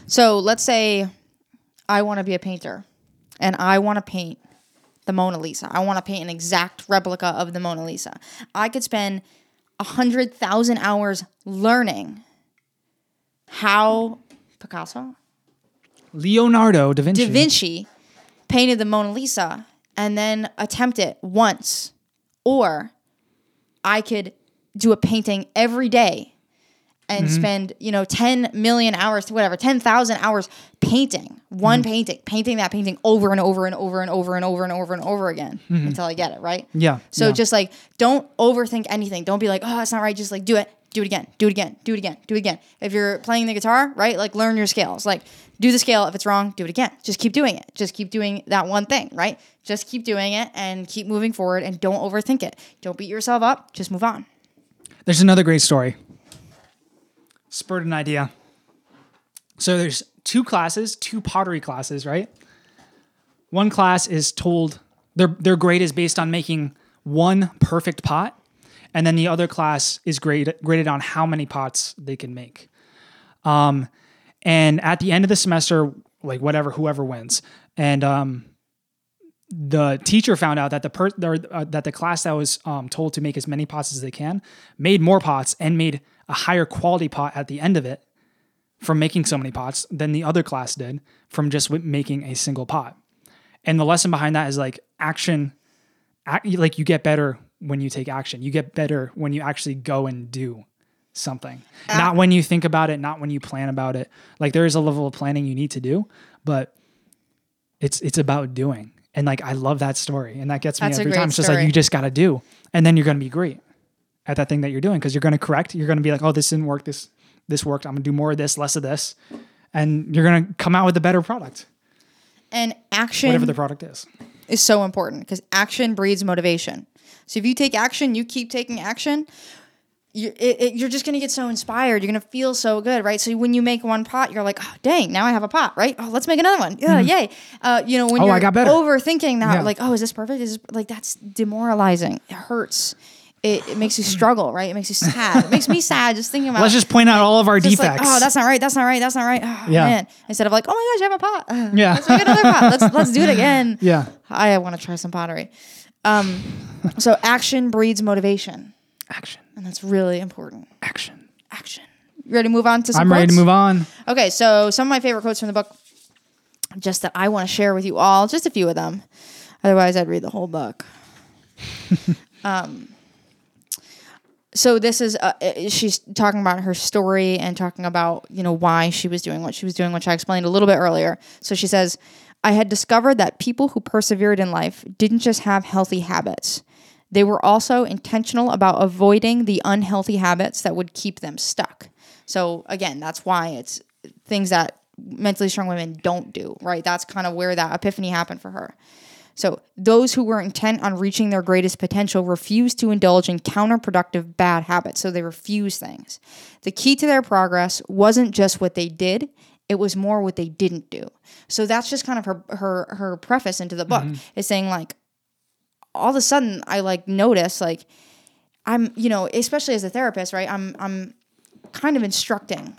So let's say I want to be a painter and I want to paint the Mona Lisa. I want to paint an exact replica of the Mona Lisa. I could spend a hundred thousand hours learning how Picasso, Leonardo da Vinci. Da Vinci painted the Mona Lisa and then attempt it once. Or I could do a painting every day and mm-hmm. spend, you know, 10 million hours, to whatever, 10,000 hours painting one mm-hmm. painting, painting that painting over and over and over and over and over and over and over again mm-hmm. until I get it, right? Yeah, So yeah. just like don't overthink anything. Don't be like, oh, it's not right. Just like do it, do it again, do it again, do it again, do it again. If you're playing the guitar, right? Like learn your scales. Like do the scale. If it's wrong, do it again. Just keep doing it. Just keep doing that one thing, right? Just keep doing it and keep moving forward and don't overthink it. Don't beat yourself up. Just move on. There's another great story. Spurred an idea. So there's two classes, two pottery classes, right? One class is told their their grade is based on making one perfect pot, and then the other class is graded graded on how many pots they can make. Um, and at the end of the semester, like whatever, whoever wins, and um, the teacher found out that the per- or, uh, that the class that was um, told to make as many pots as they can made more pots and made a higher quality pot at the end of it from making so many pots than the other class did from just making a single pot. And the lesson behind that is like action, act, like you get better when you take action. You get better when you actually go and do something. Uh, not when you think about it, not when you plan about it. Like there is a level of planning you need to do, but it's it's about doing. And like I love that story, and that gets me every time. It's just like you just got to do, and then you're going to be great at that thing that you're doing because you're going to correct. You're going to be like, oh, this didn't work. This this worked. I'm going to do more of this, less of this, and you're going to come out with a better product, And action whatever the product is. is so important because action breeds motivation. So if you take action, you keep taking action. It- you're just gonna get so inspired. You're gonna feel so good, right? So when you make one pot, you're like, oh dang, now I have a pot, right? Oh, let's make another one. Yeah, yay. Uh, you know when Oh, you're I overthinking that, Yeah. like, oh, is this perfect? Is this, like that's demoralizing. It hurts. It, it makes you struggle, right? It makes you sad. It makes me sad just thinking about. Let's just point out all of our just like, defects. oh, that's not right. That's not right. That's not right. Oh, Yeah. man. Instead of like, oh my gosh, I have a pot. Uh, Yeah. Let's make another pot. Let's let's do it again. yeah, I want to try some pottery. Um, so action breeds motivation, action, and that's really important. action. Action. You ready to move on to some I'm ready to move on. Okay, so some of my favorite quotes from the book, just that I want to share with you all, just a few of them. Otherwise, I'd read the whole book. um, so this is uh, uh, she's talking about her story and talking about you know why she was doing what she was doing, which I explained a little bit earlier. So she says, "I had discovered that people who persevered in life didn't just have healthy habits." They were also intentional about avoiding the unhealthy habits that would keep them stuck. So again, that's why it's things that mentally strong women don't do, right? That's kind of where that epiphany happened for her. So those who were intent on reaching their greatest potential refused to indulge in counterproductive bad habits. So they refused things. The key to their progress wasn't just what they did, it was more what they didn't do. So that's just kind of her her her preface into the book mm-hmm. is saying like all of a sudden I like notice like I'm, you know, especially as a therapist, right? I'm I'm kind of instructing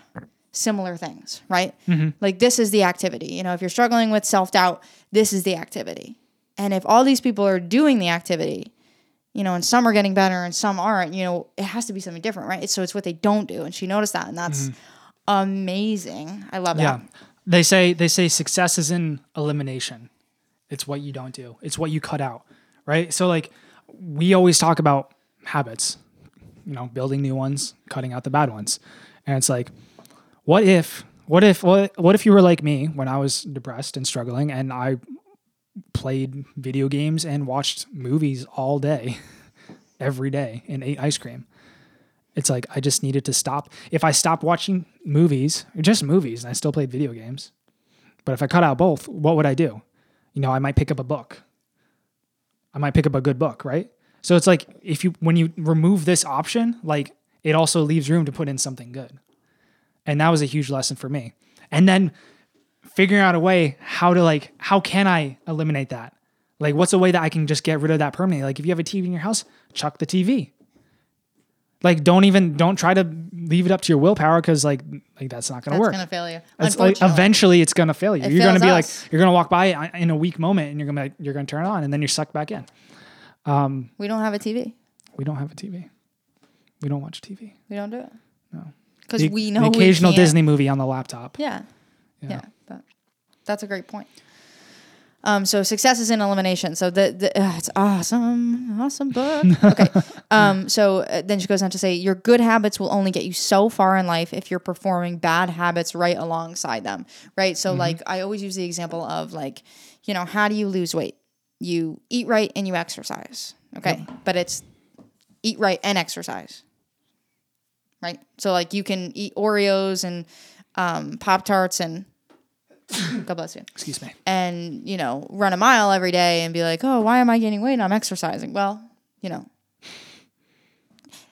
similar things, right? Mm-hmm. Like this is the activity. You know, if you're struggling with self-doubt, this is the activity. And if all these people are doing the activity, you know, and some are getting better and some aren't, you know, it has to be something different, right? So it's what they don't do. And she noticed that and that's mm-hmm. amazing. I love Yeah. that. They say they say success is in elimination. It's what you don't do. It's what you cut out, right? So like we always talk about habits, you know, building new ones, cutting out the bad ones. And it's like what if what if what what if you were like me when I was depressed and struggling and I played video games and watched movies all day every day and ate ice cream? It's like I just needed to stop. If I stopped watching movies, or just movies, and I still played video games, but if I cut out both, what would I do? You know, I might pick up a book. I might pick up a good book, right? So it's like if you when you remove this option, like it also leaves room to put in something good. And that was a huge lesson for me. And then figuring out a way how to like how can I eliminate that? Like what's a way that I can just get rid of that permanently? Like if you have a TV in your house, chuck the TV like don't even don't try to leave it up to your willpower because like like that's not gonna That's work It's gonna fail you. It's like, eventually it's gonna fail you It you're gonna be us. like you're gonna walk by in a weak moment and you're gonna be like, you're gonna turn it on and then you're sucked back in Um, we don't have a TV. we don't have a tv we don't watch tv We don't do it. No. Because we know the we occasional disney movie on the laptop Yeah. Yeah. Yeah. but that's a great point. Um, so success is in elimination. So the, the uh, it's awesome, awesome book. Okay. um, so uh, then she goes on to say, your good habits will only get you so far in life if you're performing bad habits right alongside them. Right. So like I always use the example of like, you know, how do you lose weight? You eat right and you exercise. Okay. But it's eat right and exercise. Right. So like you can eat Oreos and um, Pop Tarts and God bless you. Excuse me. and you know run a mile every day and be like oh why am i gaining weight? I'm exercising. Well you know.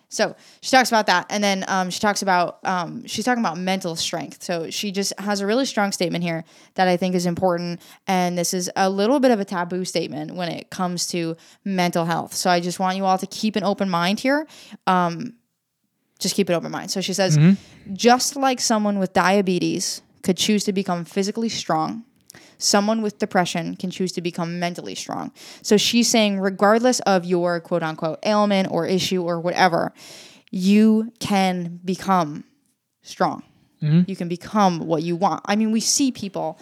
So she talks about that. And then um, she talks about um, she's talking about mental strength. So she just has a really strong statement here that i think is important. And this is a little bit of a taboo statement when it comes to mental health. So i just want you all to keep an open mind here. Um, just keep an open mind. So she says just like someone with diabetes could choose to become physically strong someone with depression can choose to become mentally strong. So she's saying, regardless of your quote unquote ailment or issue or whatever, you can become strong. You can become what you want. I mean, we see people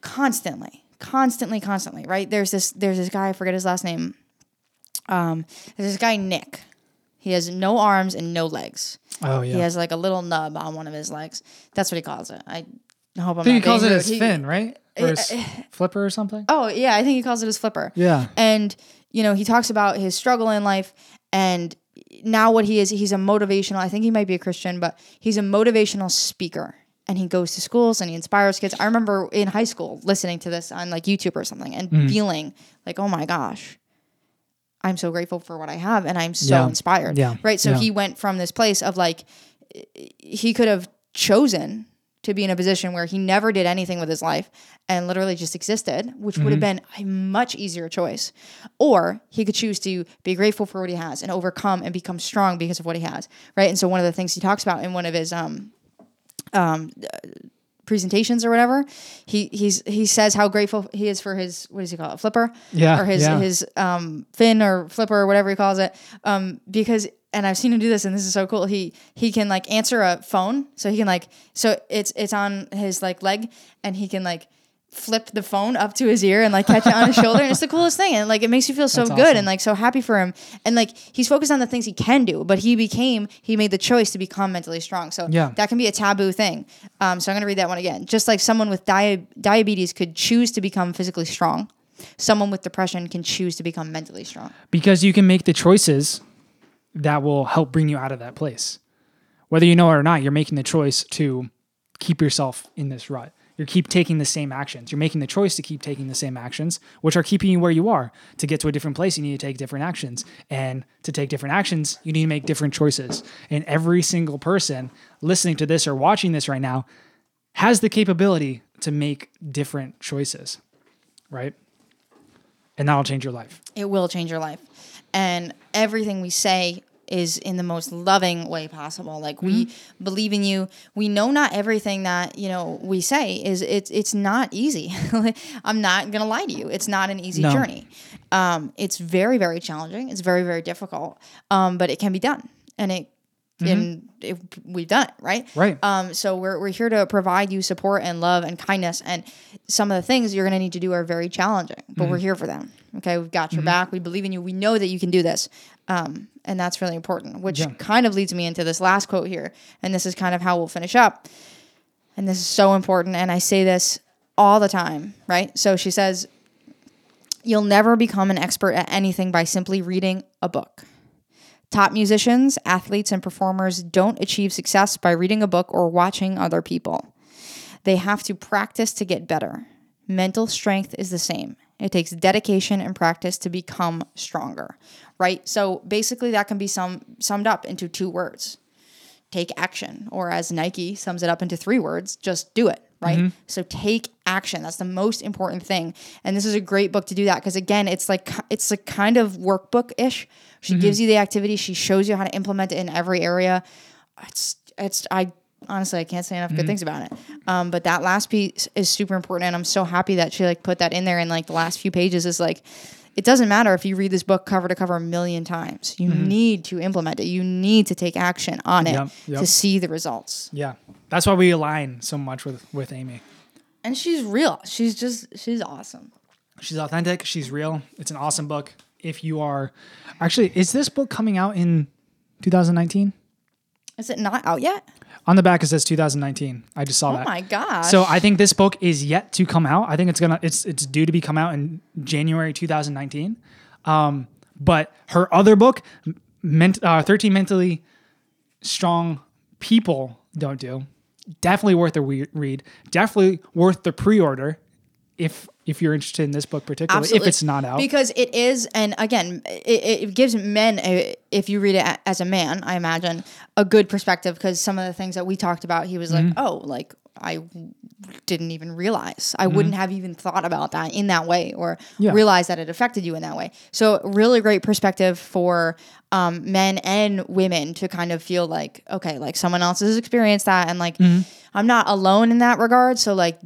constantly, constantly, constantly, right? There's this there's this guy, I forget his last name. Um, there's this guy, Nick. He has no arms and no legs. Oh yeah. He has like a little nub on one of his legs. That's what he calls it. I hope I'm I think he calls it his. He- fin, right? Or his flipper or something. Oh yeah, I think he calls it his flipper. Yeah. And you know, he talks about his struggle in life and now what he is, he's a motivational, I think he might be a Christian, but he's a motivational speaker. And he goes to schools and he inspires kids. I remember in high school listening to this on like YouTube or something and Mm. feeling like, oh my gosh, I'm so grateful for what I have and I'm so Yeah. inspired. Yeah. Right. So Yeah. he went from this place of like, he could have chosen to be in a position where he never did anything with his life and literally just existed, which would have been a much easier choice. Or he could choose to be grateful for what he has and overcome and become strong because of what he has. Right. And so one of the things he talks about in one of his um um presentations or whatever, he he's he says how grateful he is for his what does he call it? Flipper? Yeah, Or his yeah. his um fin or flipper or whatever he calls it. Um because and I've seen him do this and this is so cool. He he can like answer a phone. So he can like so it's it's on his like leg and he can like flip the phone up to his ear and like catch it on his shoulder and it's the coolest thing and like it makes you feel so That's good awesome. and like so happy for him and like he's focused on the things he can do but he became he made the choice to become mentally strong so Yeah. that can be a taboo thing um, so i'm going to read that one again just like someone with dia- diabetes could choose to become physically strong someone with depression can choose to become mentally strong because you can make the choices that will help bring you out of that place. Whether you know it or not, you're making the choice to keep yourself in this rut. You keep taking the same actions. You're making the choice to keep taking the same actions, which are keeping you where you are. To get to a different place, you need to take different actions. And to take different actions, you need to make different choices. And every single person listening to this or watching this right now has the capability to make different choices, right? And that'll change your life. it will change your life and everything we say is in the most loving way possible. Like we Mm-hmm. believe in you. We know not everything that you know we say is it's it's not easy. I'm not gonna lie to you. It's not an easy No. journey. Um, it's very very challenging. It's very very difficult. Um, but it can be done. And it and it, we've done it right Mm-hmm. Right. um, so we're, we're here to provide you support and love and kindness. And some of the things you're going to need to do are very challenging, but Mm-hmm. we're here for them. Okay. We've got your back. We believe in you. We know that you can do this. Um, and that's really important, which Yeah. kind of leads me into this last quote here. And this is kind of how we'll finish up. And this is so important. And I say this all the time, right? So she says, You'll never become an expert at anything by simply reading a book. Top musicians, athletes, and performers don't achieve success by reading a book or watching other people. They have to practice to get better. Mental strength is the same. It takes dedication and practice to become stronger, right? So basically, that can be sum, summed up into two words take action, or as Nike sums it up into three words, just do it, right? Mm-hmm. So take action. That's the most important thing. And this is a great book to do that because again, it's like it's a kind of workbook-ish. She gives mm-hmm. you the activity, she shows you how to implement it in every area. It's it's I honestly I can't say enough good mm-hmm. things about it. Um, but that last piece is super important and I'm so happy that she like put that in there in like the last few pages is like it doesn't matter if you read this book cover to cover a million times. You mm-hmm. need to implement it. You need to take action on it Yep, yep. to see the results. Yeah, that's why we align so much with with Amy. And she's real. She's just she's awesome. She's authentic. She's real. It's an awesome book. If you are, actually, is this book coming out in 2019? Is it not out yet? On the back it says 2019. I just saw Oh that. Oh my gosh. So I think this book is yet to come out. I think it's gonna it's it's due to be come out in January 2019. Um, but her other book, ment, uh, 13 mentally strong people don't do, definitely worth a we- read. Definitely worth the pre-order if if you're interested in this book particularly. If it's not out, because it is and again it, it gives men a, if you read it as a man i imagine a good perspective because some of the things that we talked about he was Mm-hmm. like oh like i didn't even realize i wouldn't have even thought about that in that way or Mm-hmm. Yeah. realize that it affected you in that way so really great perspective for um, men and women to kind of feel like okay like someone else has experienced that and like Mm-hmm. i'm not alone in that regard so like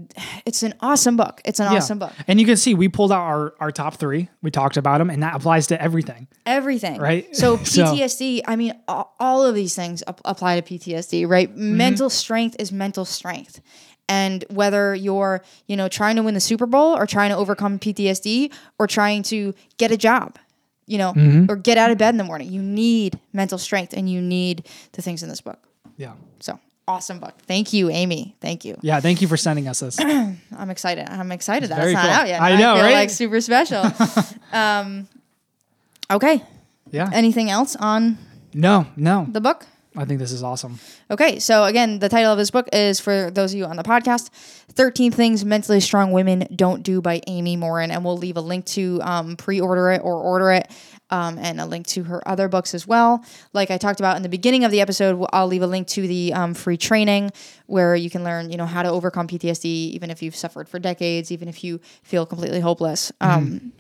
it's an awesome book it's an Yeah. awesome book And you can see we pulled out our, our top three. We talked about them, and that applies to everything. everything Right? so So- ptsd i mean all, all of these things apply to ptsd right Mm-hmm. mental strength is mental strength and whether you're you know trying to win the super bowl or trying to overcome ptsd or trying to get a job you know Mm-hmm. or get out of bed in the morning you need mental strength and you need the things in this book Yeah. so awesome book thank you amy thank you Yeah. Thank you for sending us this. i'm excited i'm excited that it's not cool. out yet I Now know, feel right? like super special um okay Yeah. anything else on no, no. the book I think this is awesome. Okay, so again, the title of this book is for those of you on the podcast 13 Things Mentally Strong Women Don't Do by Amy Morin. And we'll leave a link to um, pre order it or order it um, and a link to her other books as well. Like I talked about in the beginning of the episode, I'll leave a link to the um, free training where you can learn, you know, how to overcome PTSD, even if you've suffered for decades, even if you feel completely hopeless. Um,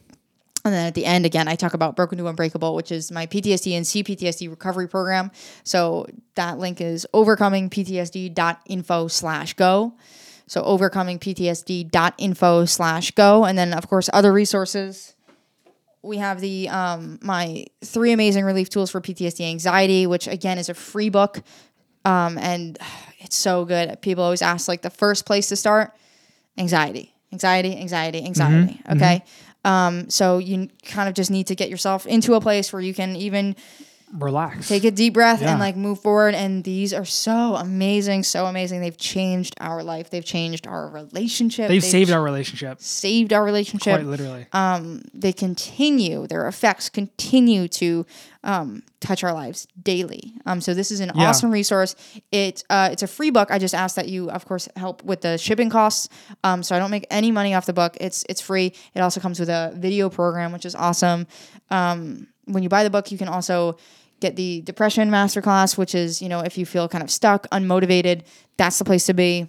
and then at the end, again, I talk about Broken to Unbreakable, which is my PTSD and CPTSD recovery program. So that link is overcomingptsd.info slash go. So overcomingptsd.info slash go. And then, of course, other resources. We have the um, my three amazing relief tools for PTSD anxiety, which again is a free book. Um, and it's so good. People always ask like the first place to start anxiety, anxiety, anxiety, anxiety. Okay. Um, so you kind of just need to get yourself into a place where you can even Relax. take a deep breath Yeah. and like move forward. And these are so amazing, so amazing. They've changed our life. They've changed our relationship. They've saved our relationship. saved our relationship Quite literally. Um, they continue their effects continue to um, touch our lives daily um, so this is an Yeah. awesome resource it uh, it's a free book i just ask that you of course help with the shipping costs um, so i don't make any money off the book it's it's free it also comes with a video program which is awesome um, when you buy the book you can also get the depression masterclass which is you know if you feel kind of stuck unmotivated that's the place to be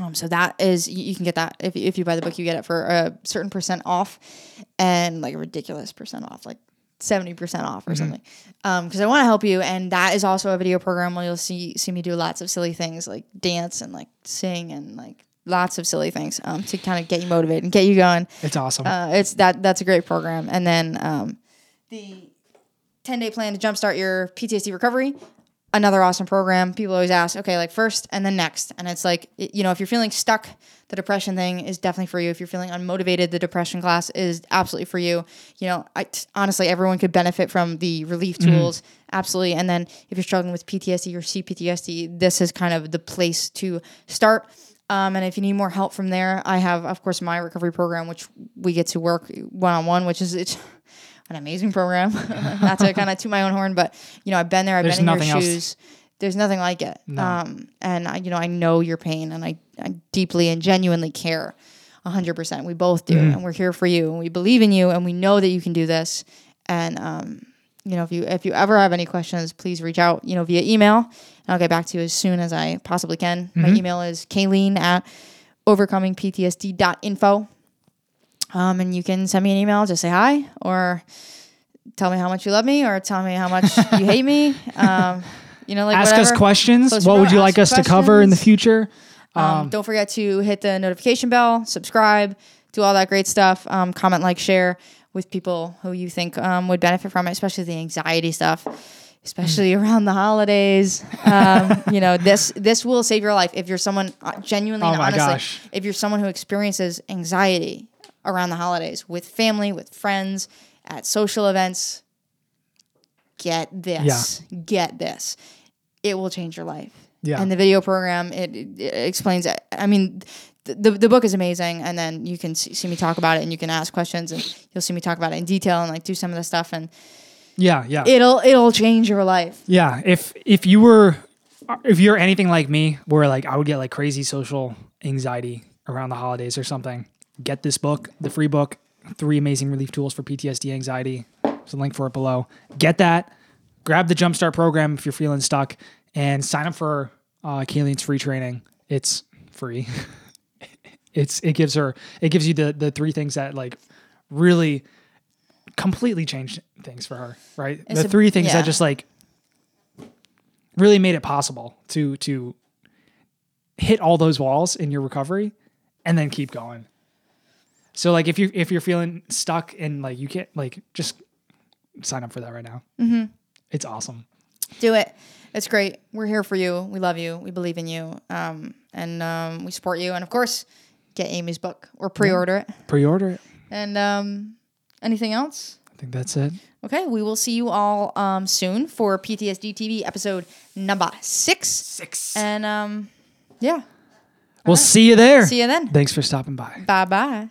um, so that is you, you can get that if, if you buy the book, you get it for a certain percent off, and like a ridiculous percent off, like seventy percent off or something. Because I want to help you, and that is also a video program where you'll see see me do lots of silly things like dance and like sing and like lots of silly things um, to kind of get you motivated and get you going. It's awesome. Uh, it's that that's a great program. And then um, the 10 day plan to jumpstart your PTSD recovery. Another awesome program. People always ask, okay, like first and then next. And it's like, you know, if you're feeling stuck, the depression thing is definitely for you. If you're feeling unmotivated, the depression class is absolutely for you. You know, I, t- honestly, everyone could benefit from the relief tools. Absolutely. And then if you're struggling with PTSD or CPTSD, this is kind of the place to start. Um, and if you need more help from there, I have, of course, my recovery program, which we get to work one on one, which is it's an amazing program. Not to kind of toot my own horn, but you know, I've been there, I've There's been in your else. shoes. There's nothing like it. Um, and I, you know, I know your pain, and I, I deeply and genuinely care. hundred percent. We both do, Mm-hmm. and we're here for you, and we believe in you, and we know that you can do this. And um, you know, if you if you ever have any questions, please reach out. You know, via email, and I'll get back to you as soon as I possibly can. My Mm-hmm. email is kayleen at overcomingptsd.info. Um, and you can send me an email, just say hi, or tell me how much you love me, or tell me how much you hate me. Um, you know, like ask whatever. us questions. Close What would you like us to cover in the future? Um, don't forget to hit the notification bell, subscribe, do all that great stuff. Um, comment, like, share with people who you think um, would benefit from it, especially the anxiety stuff. especially around the holidays. Um, you know, this this will save your life if you're someone uh, genuinely Oh honestly. gosh. If you're someone who experiences anxiety around the holidays with family, with friends, at social events, get this. Get this. It will change your life. Yeah. And the video program it, it, explains it. I mean, the, the the book is amazing, and then you can see, see me talk about it, and you can ask questions, and you'll see me talk about it in detail, and like do some of the stuff, and Yeah, yeah. it'll it'll change your life. Yeah, if if you were if you're anything like me, where like I would get like crazy social anxiety around the holidays or something, get this book, the free book, three amazing relief tools for PTSD anxiety. There's a link for it below. Get that. Grab the Jumpstart program if you're feeling stuck, and sign up for uh, Kayleen's free training. It's free. it's it gives her it gives you the the three things that like really completely changed things for her. Right, It's the a- three things yeah. that just like really made it possible to to hit all those walls in your recovery and then keep going. So like if you if you're feeling stuck and like you can't like just sign up for that right now. Mm-hmm. It's awesome. Do it. It's great. We're here for you. We love you. We believe in you. Um, and um, we support you. And of course, get Amy's book or pre-order it. Pre-order it. And um, anything else? I think that's it. Okay, we will see you all um, soon for PTSD TV episode number six. Six. And um, yeah, we'll see you there. see you then. Thanks for stopping by. Bye bye.